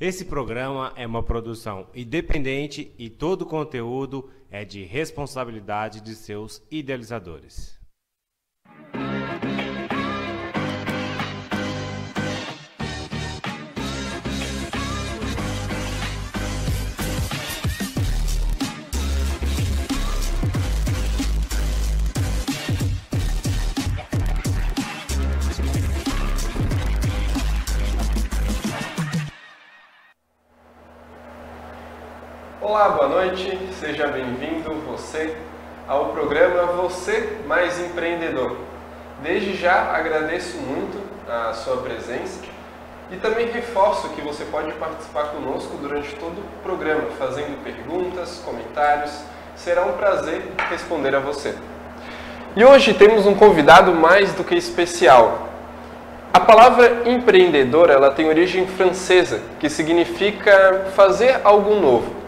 Esse programa é uma produção independente e todo o conteúdo é de responsabilidade de seus idealizadores. Olá, boa noite, seja bem-vindo você ao programa Você Mais Empreendedor. Desde já agradeço muito a sua presença e também reforço que você pode participar conosco durante todo o programa, fazendo perguntas, comentários. Será um prazer responder a você. E hoje temos um convidado mais do que especial. A palavra empreendedor ela tem origem francesa, que significa fazer algo novo.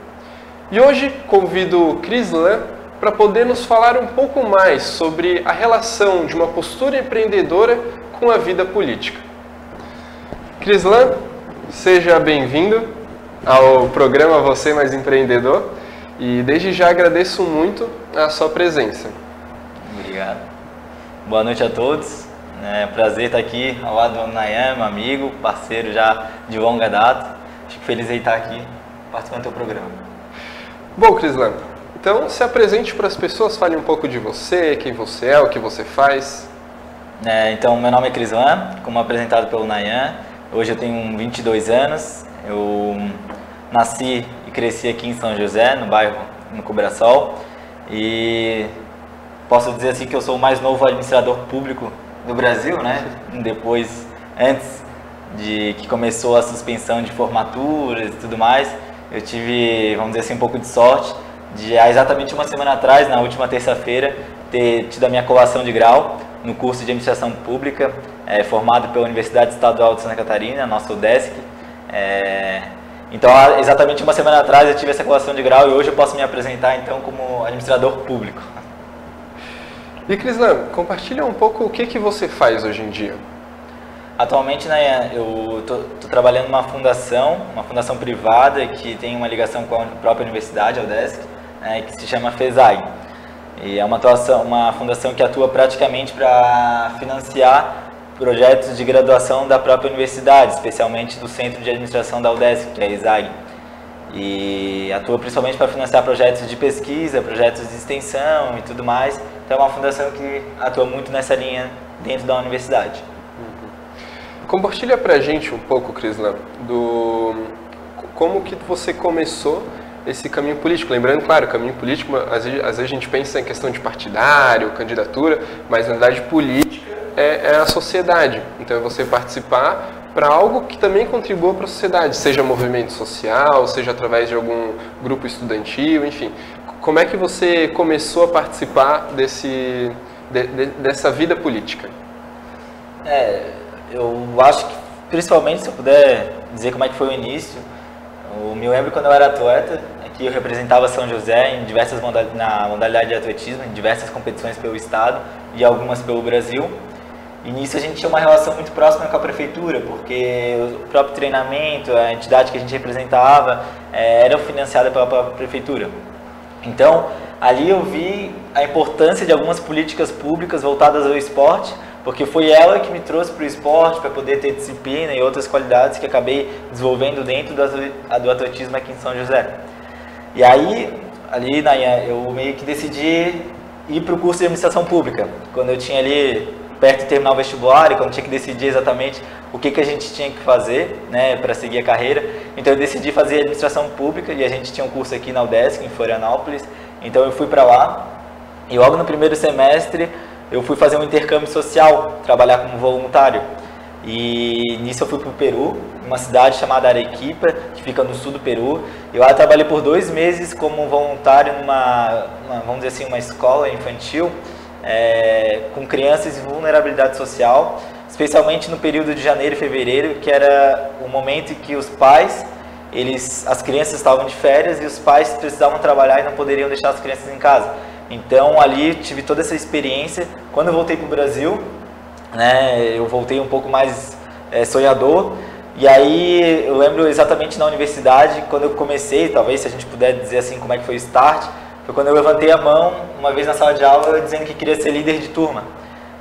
E hoje convido o Crislan para poder nos falar um pouco mais sobre a relação de uma postura empreendedora com a vida política. Crislan, seja bem-vindo ao programa Você Mais Empreendedor e desde já agradeço muito a sua presença. Obrigado. Boa noite a todos. É um prazer estar aqui ao lado do Nayan, meu amigo, parceiro já de longa data. Fico feliz de estar aqui participando do teu programa. Bom, Crislan, então se apresente para as pessoas, fale um pouco de você, quem você é, o que você faz. É, então, meu nome é Crislan, como apresentado pelo Nayan. Hoje eu tenho 22 anos. Eu nasci e cresci aqui em São José, no bairro no Cobraçol. E posso dizer assim que eu sou o mais novo administrador público do Brasil, né? Depois, antes de que começou a suspensão de formaturas e tudo mais, eu tive, vamos dizer assim, um pouco de sorte de há exatamente uma semana atrás, na última terça-feira, ter tido a minha colação de grau no curso de Administração Pública, é, formado pela Universidade Estadual de Santa Catarina, nosso UDESC. É, então, há exatamente uma semana atrás eu tive essa colação de grau e hoje eu posso me apresentar então como administrador público. E Crislan, compartilha um pouco o que, que você faz hoje em dia. Atualmente, né, eu estou trabalhando numa fundação, uma fundação privada que tem uma ligação com a própria universidade, a UDESC, né, que se chama FESAG. E é uma, atuação, uma fundação que atua praticamente para financiar projetos de graduação da própria universidade, especialmente do Centro de Administração da UDESC, que é a ESAG. E atua principalmente para financiar projetos de pesquisa, projetos de extensão e tudo mais. Então é uma fundação que atua muito nessa linha dentro da universidade. Compartilha pra gente um pouco, Crislan, do como que você começou esse caminho político. Lembrando, claro, caminho político, às vezes, às vezes a gente pensa em questão de partidário, candidatura, mas na verdade política é, é a sociedade. Então é você participar para algo que também contribua para a sociedade, seja movimento social, seja através de algum grupo estudantil, enfim. Como é que você começou a participar desse, de, de, dessa vida política? É, eu acho que, principalmente, se eu puder dizer como é que foi o início, eu me lembro quando eu era atleta, que eu representava São José em diversas na modalidade de atletismo, em diversas competições pelo estado e algumas pelo Brasil. E nisso a gente tinha uma relação muito próxima com a prefeitura, porque o próprio treinamento, a entidade que a gente representava, é, era financiada pela própria prefeitura. Então, ali eu vi a importância de algumas políticas públicas voltadas ao esporte, porque foi ela que me trouxe para o esporte, para poder ter disciplina e outras qualidades que acabei desenvolvendo dentro do atletismo aqui em São José. E aí, ali, Nayan, eu meio que decidi ir para o curso de administração pública, quando eu tinha ali perto de terminar o vestibular e quando tinha que decidir exatamente o que, que a gente tinha que fazer né, para seguir a carreira. Então eu decidi fazer administração pública e a gente tinha um curso aqui na UDESC, em Florianópolis. Então eu fui para lá e logo no primeiro semestre eu fui fazer um intercâmbio social, trabalhar como voluntário. E nisso eu fui para o Peru, uma cidade chamada Arequipa, que fica no sul do Peru. E lá eu trabalhei por dois meses como voluntário numa, uma, vamos dizer assim, uma escola infantil é, com crianças em vulnerabilidade social, especialmente no período de janeiro e fevereiro, que era o momento em que os pais, eles, as crianças estavam de férias e os pais precisavam trabalhar e não poderiam deixar as crianças em casa. Então ali tive toda essa experiência. Quando eu voltei para o Brasil, né, eu voltei um pouco mais é, sonhador. E aí eu lembro exatamente na universidade, quando eu comecei, talvez se a gente puder dizer assim como é que foi o start, foi quando eu levantei a mão uma vez na sala de aula dizendo que queria ser líder de turma.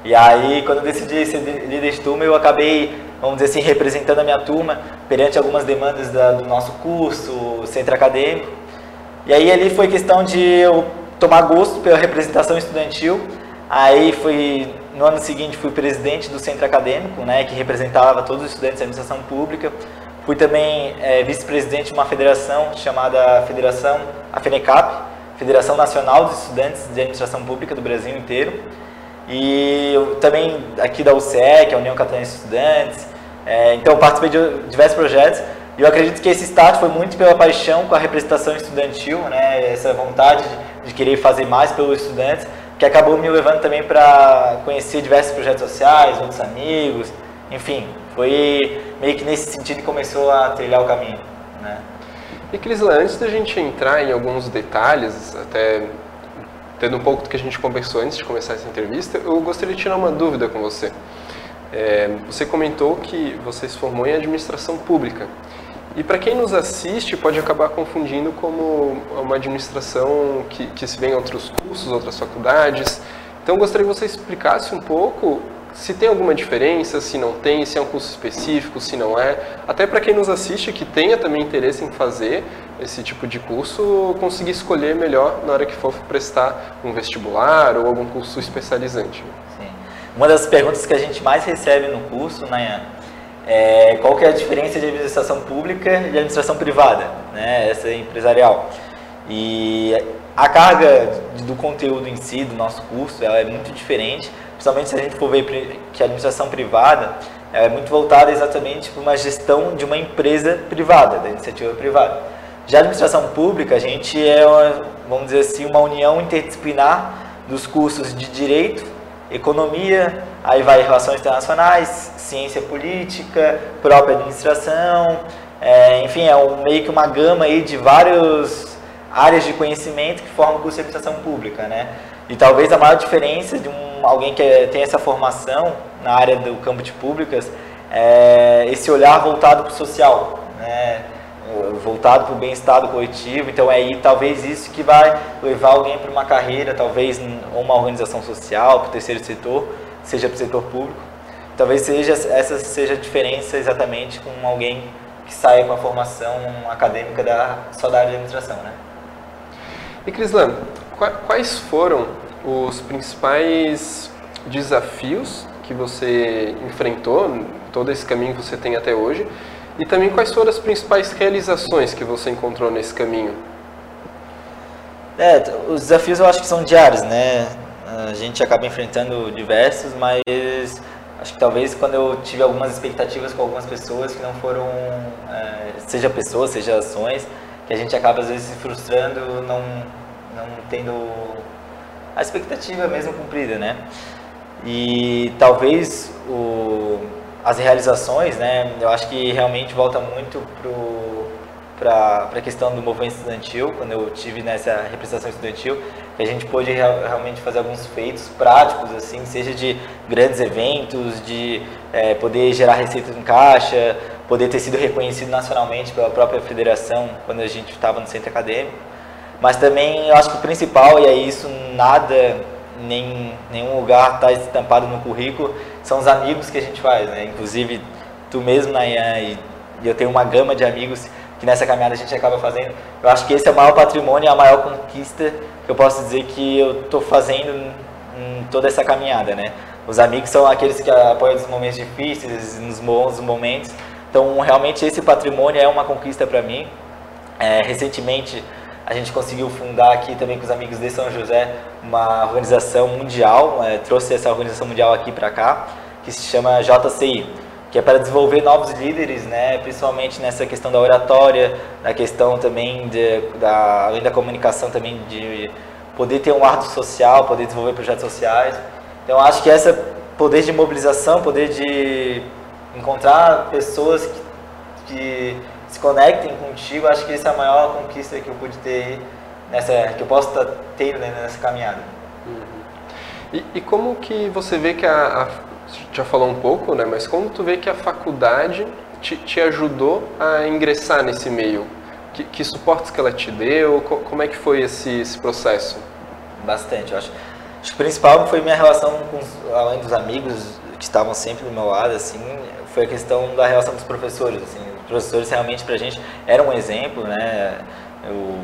E aí quando eu decidi ser líder de turma, eu acabei, vamos dizer assim, representando a minha turma perante algumas demandas da, do nosso curso, centro acadêmico. E aí ali foi questão de eu tomar gosto pela representação estudantil. Aí fui no ano seguinte fui presidente do centro acadêmico, né, que representava todos os estudantes de administração pública. Fui também é, vice-presidente de uma federação chamada Federação, a FENECAP, Federação Nacional dos Estudantes de Administração Pública do Brasil inteiro. E eu também aqui da UCE, que é a União Catarinense de Estudantes. É, então participei de diversos projetos. E eu acredito que esse start foi muito pela paixão com a representação estudantil, né, essa vontade de, de querer fazer mais pelos estudantes que acabou me levando também para conhecer diversos projetos sociais, outros amigos, enfim, foi meio que nesse sentido que começou a trilhar o caminho. Né? E Crisla, antes da gente entrar em alguns detalhes, até tendo um pouco do que a gente conversou antes de começar essa entrevista, eu gostaria de tirar uma dúvida com você. É, você comentou que você se formou em administração pública. E para quem nos assiste, pode acabar confundindo como uma administração que, que se vê em outros cursos, outras faculdades. Então, gostaria que você explicasse um pouco se tem alguma diferença, se não tem, se é um curso específico, se não é. Até para quem nos assiste que tenha também interesse em fazer esse tipo de curso, conseguir escolher melhor na hora que for prestar um vestibular ou algum curso especializante. Sim. Uma das perguntas que a gente mais recebe no curso, Nayan, é, qual que é a diferença de administração pública e administração privada, né, essa é empresarial. E a carga do conteúdo em si, do nosso curso, ela é muito diferente, principalmente se a gente for ver que a administração privada é muito voltada exatamente para uma gestão de uma empresa privada, da iniciativa privada. Já a administração pública, a gente é, uma, vamos dizer assim, uma união interdisciplinar dos cursos de Direito, Economia, aí vai Relações Internacionais, ciência política, própria administração, é, enfim, é um, meio que uma gama aí de várias áreas de conhecimento que formam o curso de administração pública, né? E talvez a maior diferença de um, alguém que tem essa formação na área do campo de públicas é esse olhar voltado para o social, né? Voltado para o bem-estar do coletivo. Então é aí talvez isso que vai levar alguém para uma carreira, talvez uma organização social, para o terceiro setor, seja para o setor público. Talvez seja essa seja a diferença exatamente com alguém que saia com a formação acadêmica da, só da área de administração, né? E Crislan, quais foram os principais desafios que você enfrentou, todo esse caminho que você tem até hoje, e também quais foram as principais realizações que você encontrou nesse caminho? É, os desafios eu acho que são diários, né? A gente acaba enfrentando diversos, mas acho que talvez quando eu tive algumas expectativas com algumas pessoas que não foram, é, seja pessoas, seja ações, que a gente acaba às vezes se frustrando, não, não tendo a expectativa mesmo cumprida, né? E talvez o, as realizações, né? Eu acho que realmente volta muito para a questão do movimento estudantil, quando eu tive nessa representação estudantil, que a gente pôde realmente fazer alguns feitos práticos, assim, seja de grandes eventos, de é, poder gerar receita em caixa, poder ter sido reconhecido nacionalmente pela própria federação quando a gente estava no centro acadêmico. Mas também eu acho que o principal, e é isso, nada, nem nenhum lugar está estampado no currículo, são os amigos que a gente faz, né? Inclusive, tu mesmo, Nayan, e eu tenho uma gama de amigos que nessa caminhada a gente acaba fazendo. Eu acho que esse é o maior patrimônio, a maior conquista que eu posso dizer que eu estou fazendo em toda essa caminhada, né? Os amigos são aqueles que apoiam nos momentos difíceis, nos bons momentos. Então, realmente esse patrimônio é uma conquista para mim. É, recentemente a gente conseguiu fundar aqui também com os amigos de São José uma organização mundial, é, trouxe essa organização mundial aqui para cá, que se chama JCI, que é para desenvolver novos líderes, né, principalmente nessa questão da oratória, na questão também de, da, além da comunicação também de poder ter um arco social, poder desenvolver projetos sociais. Então acho que essa poder de mobilização, poder de encontrar pessoas que, que se conectem contigo, acho que essa é a maior conquista que eu pude ter nessa que eu posso ter né, nessa caminhada. Uhum. E, e, como que você vê que a, a já falou um pouco, né? Mas como tu vê que a faculdade te, te ajudou a ingressar nesse meio? Que, que, suportes que ela te deu? Como é que foi esse, esse processo? Bastante, eu acho. Acho que o principal foi minha relação com, além dos amigos que estavam sempre do meu lado, assim, foi a questão da relação com os professores, assim. Os professores realmente pra gente eram um exemplo, né? Eu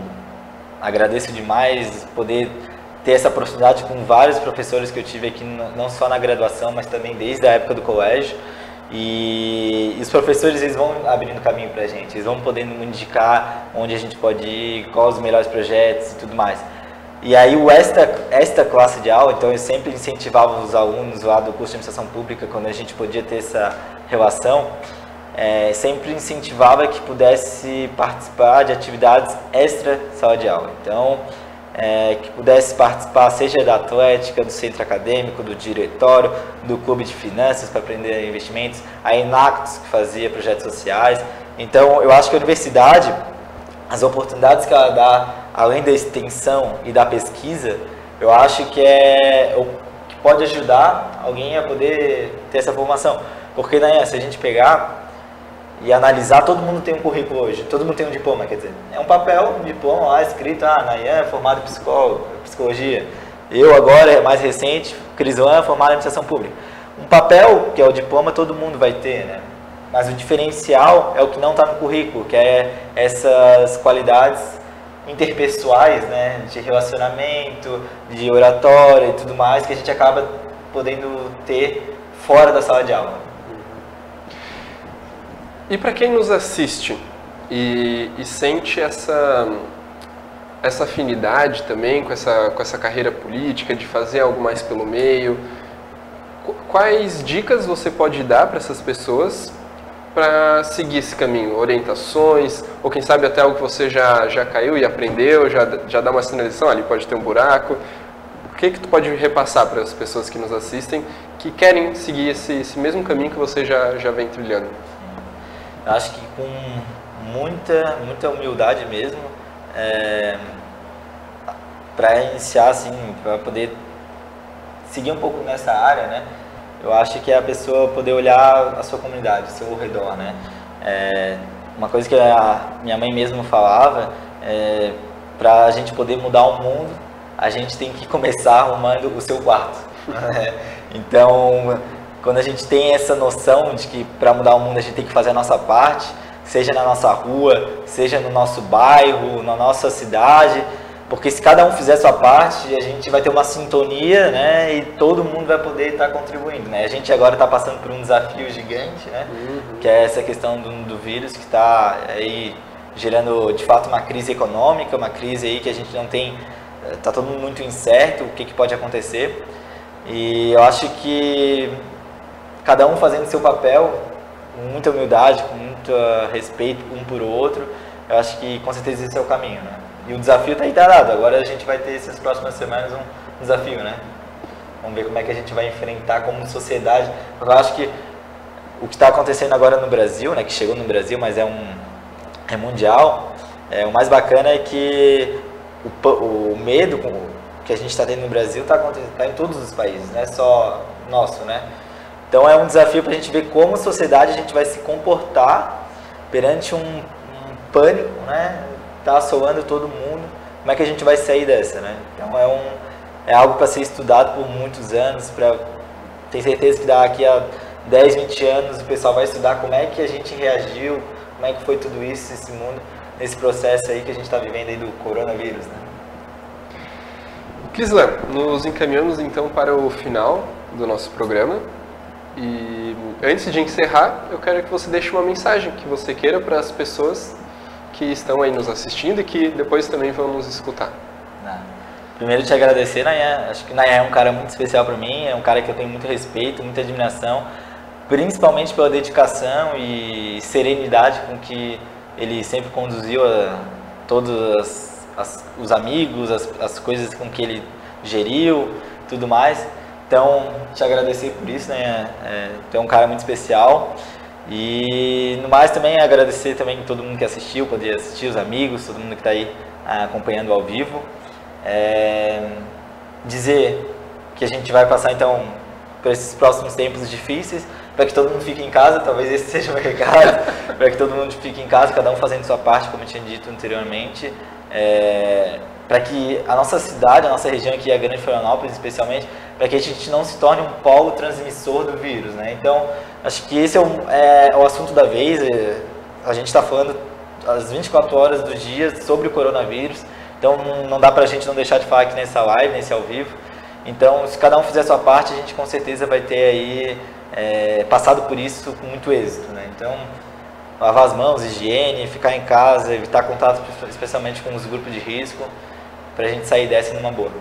agradeço demais poder ter essa proximidade com vários professores que eu tive aqui, não só na graduação, mas também desde a época do colégio. E, e os professores eles vão abrindo caminho para a gente, eles vão podendo indicar onde a gente pode ir, quais os melhores projetos e tudo mais. E aí o esta, esta classe de aula, então eu sempre incentivava os alunos lá do curso de administração pública, quando a gente podia ter essa relação, é, sempre incentivava que pudesse participar de atividades extra sala de aula. Então, é, que pudesse participar, seja da atlética, do centro acadêmico, do diretório, do clube de finanças para aprender investimentos, a Inactus, que fazia projetos sociais. Então, eu acho que a universidade, as oportunidades que ela dá, além da extensão e da pesquisa, eu acho que é que pode ajudar alguém a poder ter essa formação. Porque né, se a gente pegar e analisar, todo mundo tem um currículo hoje, todo mundo tem um diploma, quer dizer, é um papel, um diploma lá escrito, ah, Nayan é formado em psicólogo, psicologia. Eu agora, é mais recente, Crislã, formado em administração pública. Um papel, que é o diploma, todo mundo vai ter, né? Mas o diferencial é o que não está no currículo, que é essas qualidades interpessoais, né, de relacionamento, de oratória e tudo mais, que a gente acaba podendo ter fora da sala de aula. E para quem nos assiste e, e, sente essa, essa afinidade também com essa, com essa carreira política, de fazer algo mais pelo meio, quais dicas você pode dar para essas pessoas para seguir esse caminho? Orientações, ou quem sabe até algo que você já, já caiu e aprendeu, já, já dá uma sinalização, ali pode ter um buraco. O que, que tu pode repassar para as pessoas que nos assistem que querem seguir esse, esse mesmo caminho que você já, já vem trilhando? Acho que com muita, muita humildade mesmo, é, para iniciar assim, para poder seguir um pouco nessa área, né? Eu acho que é a pessoa poder olhar a sua comunidade, o seu redor, né? É, uma coisa que a minha mãe mesmo falava, é, para a gente poder mudar o mundo, a gente tem que começar arrumando o seu quarto. Né? então, quando a gente tem essa noção de que para mudar o mundo a gente tem que fazer a nossa parte, seja na nossa rua, seja no nosso bairro, na nossa cidade, porque se cada um fizer a sua parte, a gente vai ter uma sintonia, né, e todo mundo vai poder estar contribuindo, né. A gente agora está passando por um desafio gigante, né, uhum. que é essa questão do, do vírus que está aí gerando de fato uma crise econômica, uma crise aí que a gente não tem, está todo mundo muito incerto o que, que pode acontecer. E eu acho que cada um fazendo seu papel, com muita humildade, com muito respeito um por outro, eu acho que com certeza esse é o caminho, né? E o desafio está dado. agora a gente vai ter essas próximas semanas um desafio, né? Vamos ver como é que a gente vai enfrentar como sociedade. Eu acho que o que está acontecendo agora no Brasil, né, que chegou no Brasil, mas é um é mundial, é, o mais bacana é que o, o medo que a gente está tendo no Brasil está tá em todos os países, não é só nosso, né? Então é um desafio para a gente ver como sociedade a gente vai se comportar perante um, um pânico, né? Tá assolando todo mundo. Como é que a gente vai sair dessa, né? Então é um é algo para ser estudado por muitos anos, para ter certeza que daqui a 10, 20 anos o pessoal vai estudar como é que a gente reagiu, como é que foi tudo isso, esse mundo, nesse processo aí que a gente está vivendo aí do coronavírus, né? Kislan, nos encaminhamos então para o final do nosso programa. E antes de encerrar, eu quero que você deixe uma mensagem que você queira para as pessoas que estão aí nos assistindo e que depois também vão nos escutar. Primeiro te agradecer, Nayan. Acho que Nayan é um cara muito especial para mim, é um cara que eu tenho muito respeito, muita admiração, principalmente pela dedicação e serenidade com que ele sempre conduziu a todos as, as, os amigos, as, as coisas com que ele geriu, tudo mais. Então, te agradecer por isso, né? É, tu é um cara muito especial. E no mais também agradecer também todo mundo que assistiu, poder assistir, os amigos, todo mundo que está aí ah, acompanhando ao vivo. É, dizer que a gente vai passar então para esses próximos tempos difíceis, para que todo mundo fique em casa, talvez esse seja o meu recado, para que todo mundo fique em casa, cada um fazendo sua parte, como eu tinha dito anteriormente, é, para que a nossa cidade, a nossa região aqui, a Grande Florianópolis especialmente, para que a gente não se torne um polo transmissor do vírus, né? Então, acho que esse é o, é, é o assunto da vez, é, a gente está falando as 24 horas do dia sobre o coronavírus, então não dá para a gente não deixar de falar aqui nessa live, nesse ao vivo. Então, se cada um fizer a sua parte, a gente com certeza vai ter aí é, passado por isso com muito êxito. Né? Então, lavar as mãos, higiene, ficar em casa, evitar contato especialmente com os grupos de risco, para a gente sair dessa numa boa.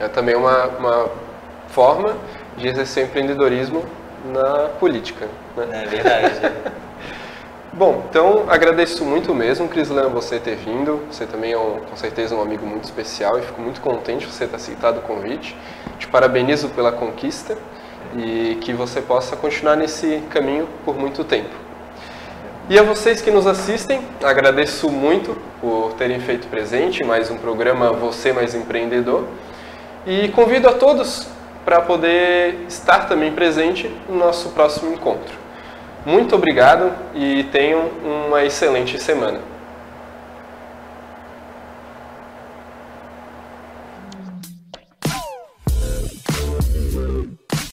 É também uma, uma forma de exercer empreendedorismo na política. Né? É verdade. Bom, então agradeço muito mesmo, Crislan, você ter vindo. Você também é um, com certeza um amigo muito especial e fico muito contente de você ter aceitado o convite. Te parabenizo pela conquista e que você possa continuar nesse caminho por muito tempo. E a vocês que nos assistem, agradeço muito por terem feito presente mais um programa Você Mais Empreendedor e convido a todos para poder estar também presente no nosso próximo encontro. Muito obrigado e tenham uma excelente semana.